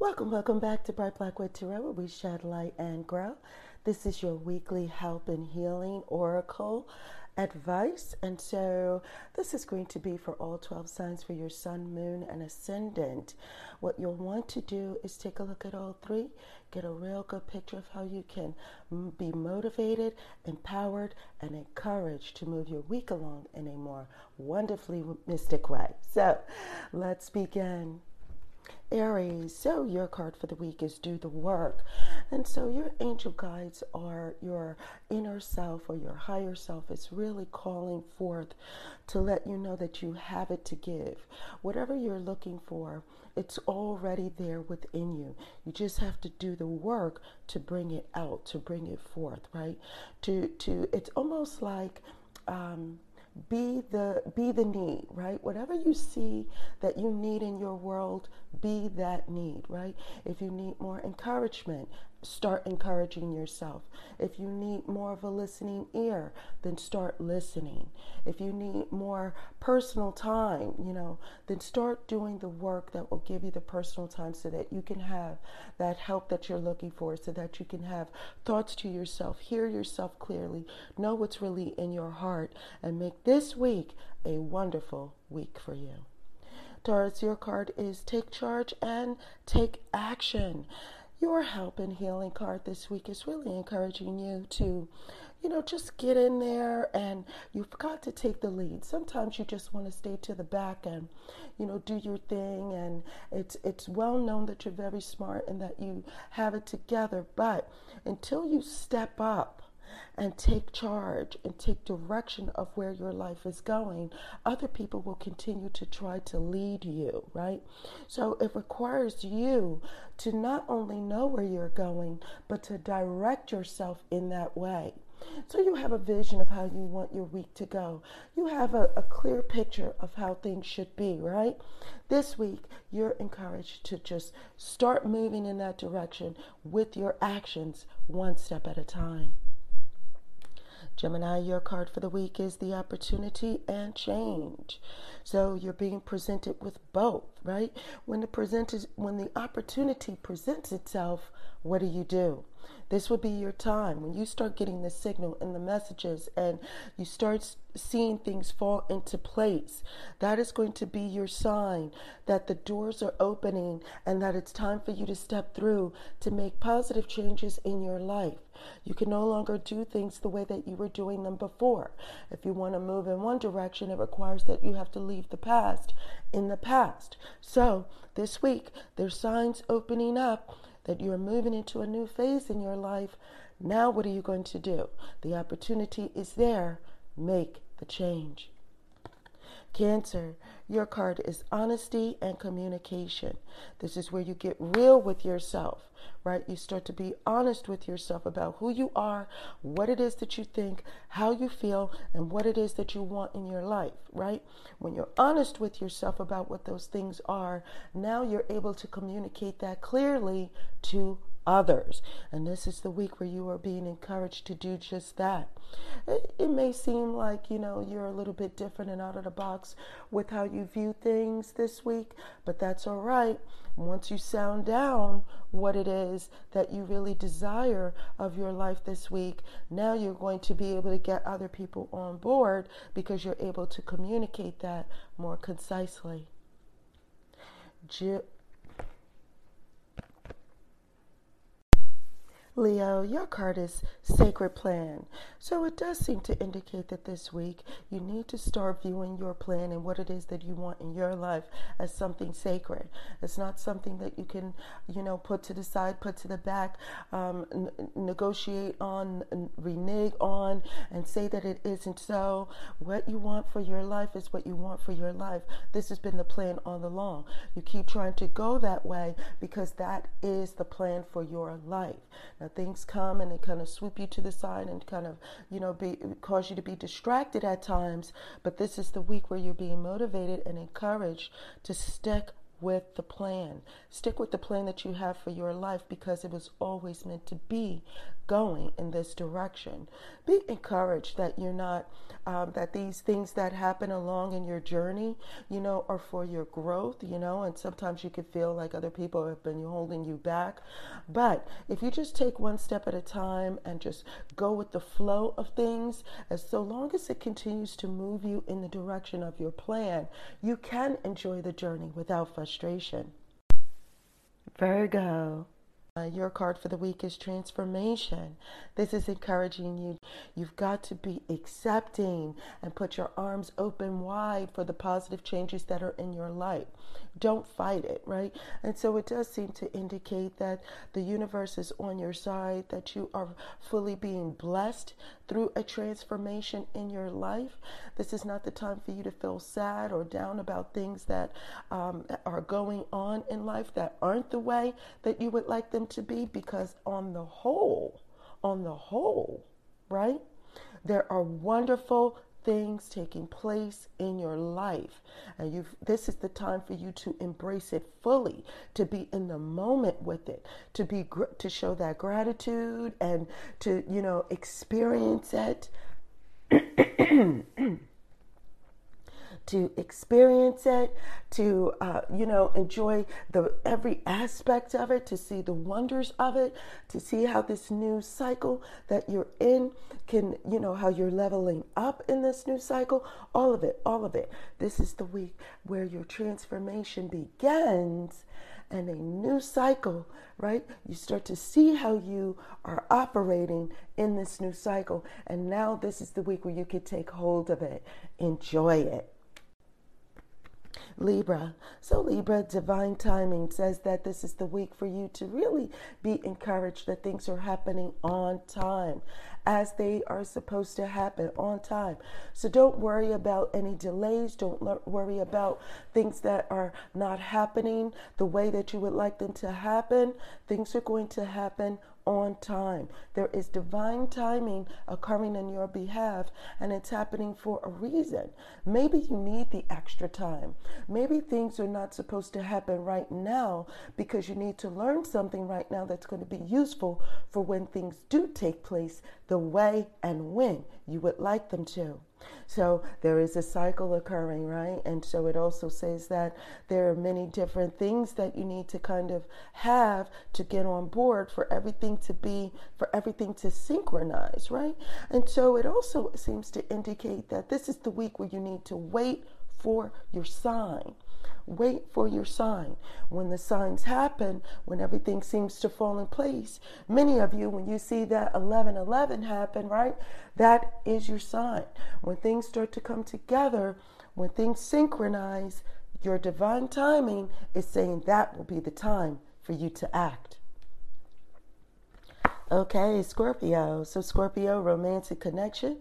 Welcome, welcome back to Bright Black with Tarot, where we shed light and grow. This is your weekly help and healing oracle advice. And so, this is going to be for all 12 signs for your sun, moon, and ascendant. What you'll want to do is take a look at all three, get a real good picture of how you can be motivated, empowered, and encouraged to move your week along in a more wonderfully mystic way. So, let's begin. Aries, so your card for the week is do the work. And so your angel guides are your inner self or your higher self is really calling forth to let you know that you have it to give. Whatever you're looking for, it's already there within you. You just have to do the work to bring it out, to bring it forth, right? To to it's almost like um be the be the need right? Whatever you see that you need in your world be that need right? If you need more encouragement start encouraging yourself. If you need more of a listening ear, then start listening. If you need more personal time, you know, then start doing the work that will give you the personal time so that you can have that help that you're looking for, so that you can have thoughts to yourself, hear yourself clearly, know what's really in your heart, and make this week a wonderful week for you. Taurus, your card is take charge and take action your help and healing card this week is really encouraging you to, you know, just get in there and you've got to take the lead. Sometimes you just want to stay to the back and, you know, do your thing and it's it's well known that you're very smart and that you have it together, but until you step up and take charge and take direction of where your life is going, other people will continue to try to lead you, right? So it requires you to not only know where you're going, but to direct yourself in that way. So you have a vision of how you want your week to go. You have a, a, clear picture of how things should be, right? This week, you're encouraged to just start moving in that direction with your actions one step at a time. Gemini, your card for the week is the opportunity and change. So you're being presented with both, right? When the presented when the opportunity presents itself, what do you do? This would be your time when you start getting the signal and the messages and you start seeing things fall into place. That is going to be your sign that the doors are opening and that it's time for you to step through to make positive changes in your life. You can no longer do things the way that you were doing them before. If you want to move in one direction, it requires that you have to leave the past in the past. So, this week, there's signs opening up that you're moving into a new phase in your life. Now, what are you going to do? The opportunity is there. Make the change. Cancer, your card is honesty and communication. This is where you get real with yourself, right? You start to be honest with yourself about who you are, what it is that you think, how you feel, and what it is that you want in your life, right? When you're honest with yourself about what those things are, now you're able to communicate that clearly to others. And this is the week where you are being encouraged to do just that. It, it, may seem like, you know, you're a little bit different and out of the box with how you view things this week, but that's all right. Once you sound down what it is that you really desire of your life this week, now you're going to be able to get other people on board because you're able to communicate that more concisely. Leo, your card is Sacred Plan. So it does seem to indicate that this week you need to start viewing your plan and what it is that you want in your life as something sacred. It's not something that you can, you know, put to the side, put to the back, um, n- negotiate on, n- renege on, and say that it isn't so. What you want for your life is what you want for your life. This has been the plan all along. You keep trying to go that way because that is the plan for your life. Now, things come and they kind of swoop you to the side and kind of, you know, be, cause you to be distracted at times. But this is the week where you're being motivated and encouraged to stick with the plan. Stick with the plan that you have for your life because it was always meant to be going in this direction. Be encouraged that you're not, um, that these things that happen along in your journey, you know, are for your growth, you know, and sometimes you could feel like other people have been holding you back. But if you just take one step at a time and just go with the flow of things, as so long as it continues to move you in the direction of your plan, you can enjoy the journey without frustration. Virgo. Uh, your card for the week is transformation. This is encouraging you. You've got to be accepting and put your arms open wide for the positive changes that are in your life. Don't fight it, right? And so it does seem to indicate that the universe is on your side, that you are fully being blessed through a transformation in your life. This is not the time for you to feel sad or down about things that um, are going on in life that aren't the way that you would like them to be because, on the whole, on the whole, right? There are wonderful things taking place in your life. And you this is the time for you to embrace it fully to be in the moment with it to be to show that gratitude and to you know experience it to experience it, to uh, you know enjoy the every aspect of it, to see the wonders of it, to see how this new cycle that you're in can you know how you're leveling up in this new cycle. All of it, all of it. This is the week where your transformation begins and a new cycle, right? You start to see how you are operating in this new cycle. And now this is the week where you can take hold of it, enjoy it. Libra. So, Libra, divine timing says that this is the week for you to really be encouraged that things are happening on time as they are supposed to happen on time. So, don't worry about any delays. Don't worry about things that are not happening the way that you would like them to happen. Things are going to happen on time. There is divine timing occurring in your behalf, and it's happening for a reason. Maybe you need the extra time. Maybe things are not supposed to happen right now because you need to learn something right now that's going to be useful for when things do take place the way and when you would like them to. So there is a cycle occurring, right? And so it also says that there are many different things that you need to kind of have to get on board for everything to be, for everything to synchronize, right? And so it also seems to indicate that this is the week where you need to wait for your sign. Wait for your sign. When the signs happen, when everything seems to fall in place, many of you, when you see that 11 11 happen, right, that is your sign. When things start to come together, when things synchronize, your divine timing is saying that will be the time for you to act. Okay, Scorpio. So, Scorpio, romantic connection.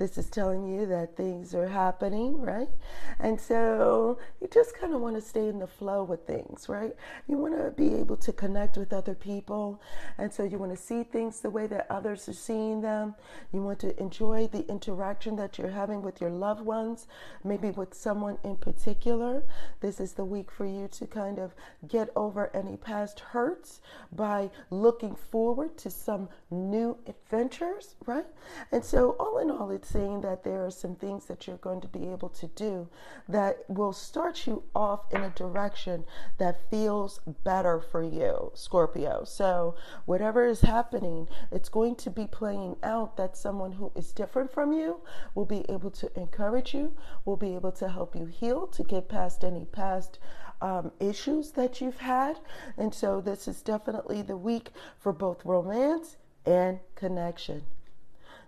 This is telling you that things are happening, right? And so you just kind of want to stay in the flow with things, right? You want to be able to connect with other people. And so you want to see things the way that others are seeing them. You want to enjoy the interaction that you're having with your loved ones, maybe with someone in particular. This is the week for you to kind of get over any past hurts by looking forward to some new adventures, right? And so, all in all, it's saying that there are some things that you're going to be able to do that will start you off in a direction that feels better for you, Scorpio. So, whatever is happening, it's going to be playing out that someone who is different from you will be able to encourage you, will be able to help you heal, to get past any past. Um, issues that you've had. And so, this is definitely the week for both romance and connection.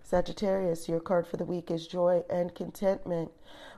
Sagittarius, your card for the week is joy and contentment.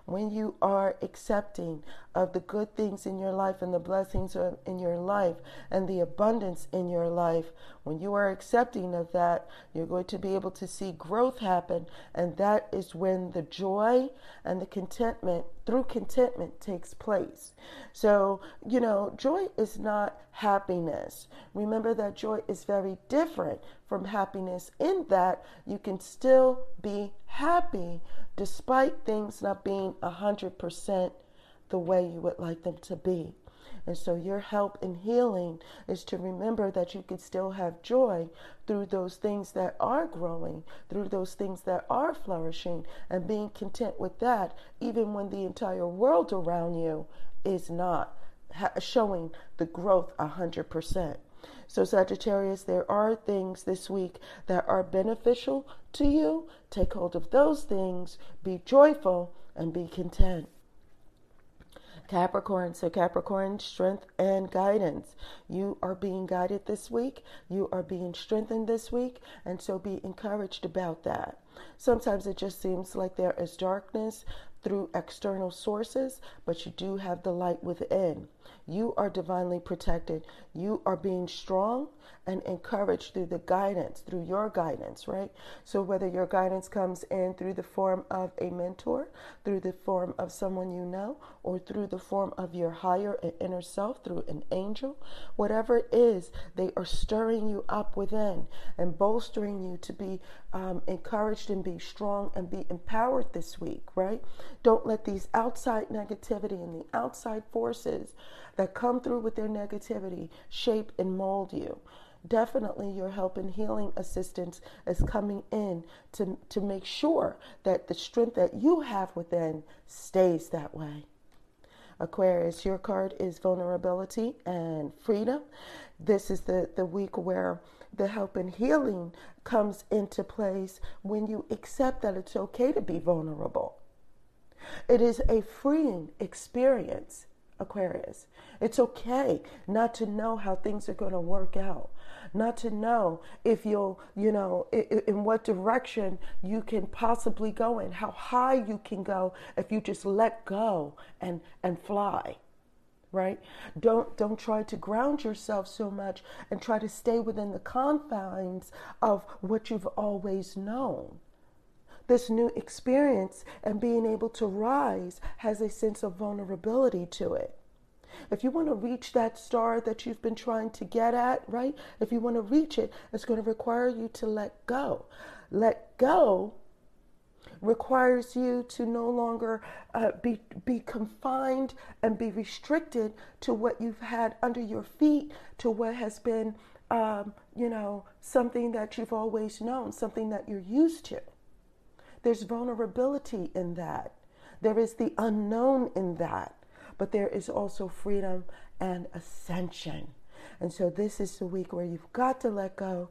When you are accepting of the good things in your life and the blessings in your life and the abundance in your life, when you are accepting of that, you're going to be able to see growth happen. And that is when the joy and the contentment, through contentment, takes place. So, you know, joy is not happiness. Remember that joy is very different from happiness in that you can still be happy despite things not being 100% the way you would like them to be. And so, your help in healing is to remember that you can still have joy through those things that are growing, through those things that are flourishing, and being content with that, even when the entire world around you is not showing the growth 100%. So, Sagittarius, there are things this week that are beneficial to you. Take hold of those things, be joyful, and be content. Capricorn. So, Capricorn, strength and guidance. You are being guided this week. You are being strengthened this week. And so, be encouraged about that. Sometimes it just seems like there is darkness through external sources, but you do have the light within. You are divinely protected. You are being strong and encouraged through the guidance, through your guidance, right? So, whether your guidance comes in through the form of a mentor, through the form of someone you know, or through the form of your higher and inner self, through an angel, whatever it is, they are stirring you up within and bolstering you to be um, encouraged and be strong and be empowered this week, right? Don't let these outside negativity and the outside forces that come through with their negativity shape and mold you. Definitely, your help and healing assistance is coming in to, to make sure that the strength that you have within stays that way. Aquarius, your card is vulnerability and freedom. This is the, the week where the help and healing comes into place when you accept that it's okay to be vulnerable. It is a freeing experience Aquarius. It's okay not to know how things are going to work out, not to know if you'll, you know, in, what direction you can possibly go in, how high you can go if you just let go and and fly. Right? Don't don't try to ground yourself so much and try to stay within the confines of what you've always known this new experience and being able to rise has a sense of vulnerability to it. If you want to reach that star that you've been trying to get at, right? If you want to reach it, it's going to require you to let go. Let go requires you to no longer uh, be be confined and be restricted to what you've had under your feet, to what has been, um, you know, something that you've always known, something that you're used to. There's vulnerability in that. There is the unknown in that. But there is also freedom and ascension. And so this is the week where you've got to let go.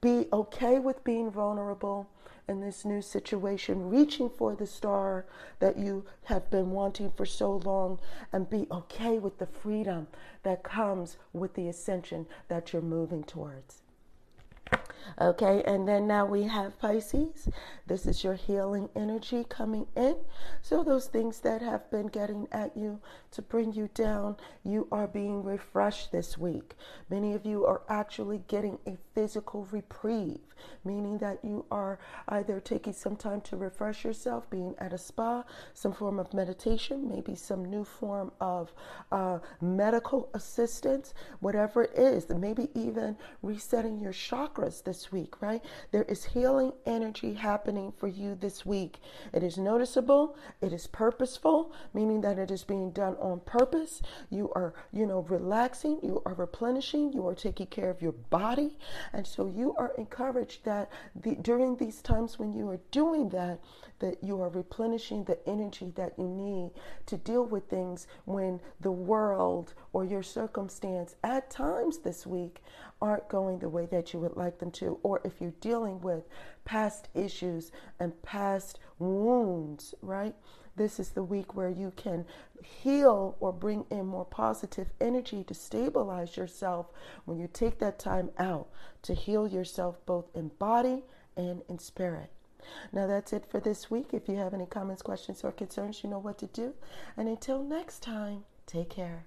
Be okay with being vulnerable in this new situation, reaching for the star that you have been wanting for so long, and be okay with the freedom that comes with the ascension that you're moving towards. Okay, and then now we have Pisces. This is your healing energy coming in. So, those things that have been getting at you to bring you down, you are being refreshed this week. Many of you are actually getting a physical reprieve, meaning that you are either taking some time to refresh yourself, being at a spa, some form of meditation, maybe some new form of uh, medical assistance, whatever it is, maybe even resetting your chakras this week, right? There is healing energy happening for you this week. It is noticeable, it is purposeful, meaning that it is being done on purpose. You are, you know, relaxing, you are replenishing, you are taking care of your body. And so you are encouraged that the, during these times when you are doing that, that you are replenishing the energy that you need to deal with things when the world or your circumstance at times this week aren't going the way that you would like them to, or if you're dealing with past issues and past wounds, right? This is the week where you can heal or bring in more positive energy to stabilize yourself when you take that time out to heal yourself both in body and in spirit. Now that's it for this week. If you have any comments, questions, or concerns, you know what to do. And until next time, take care.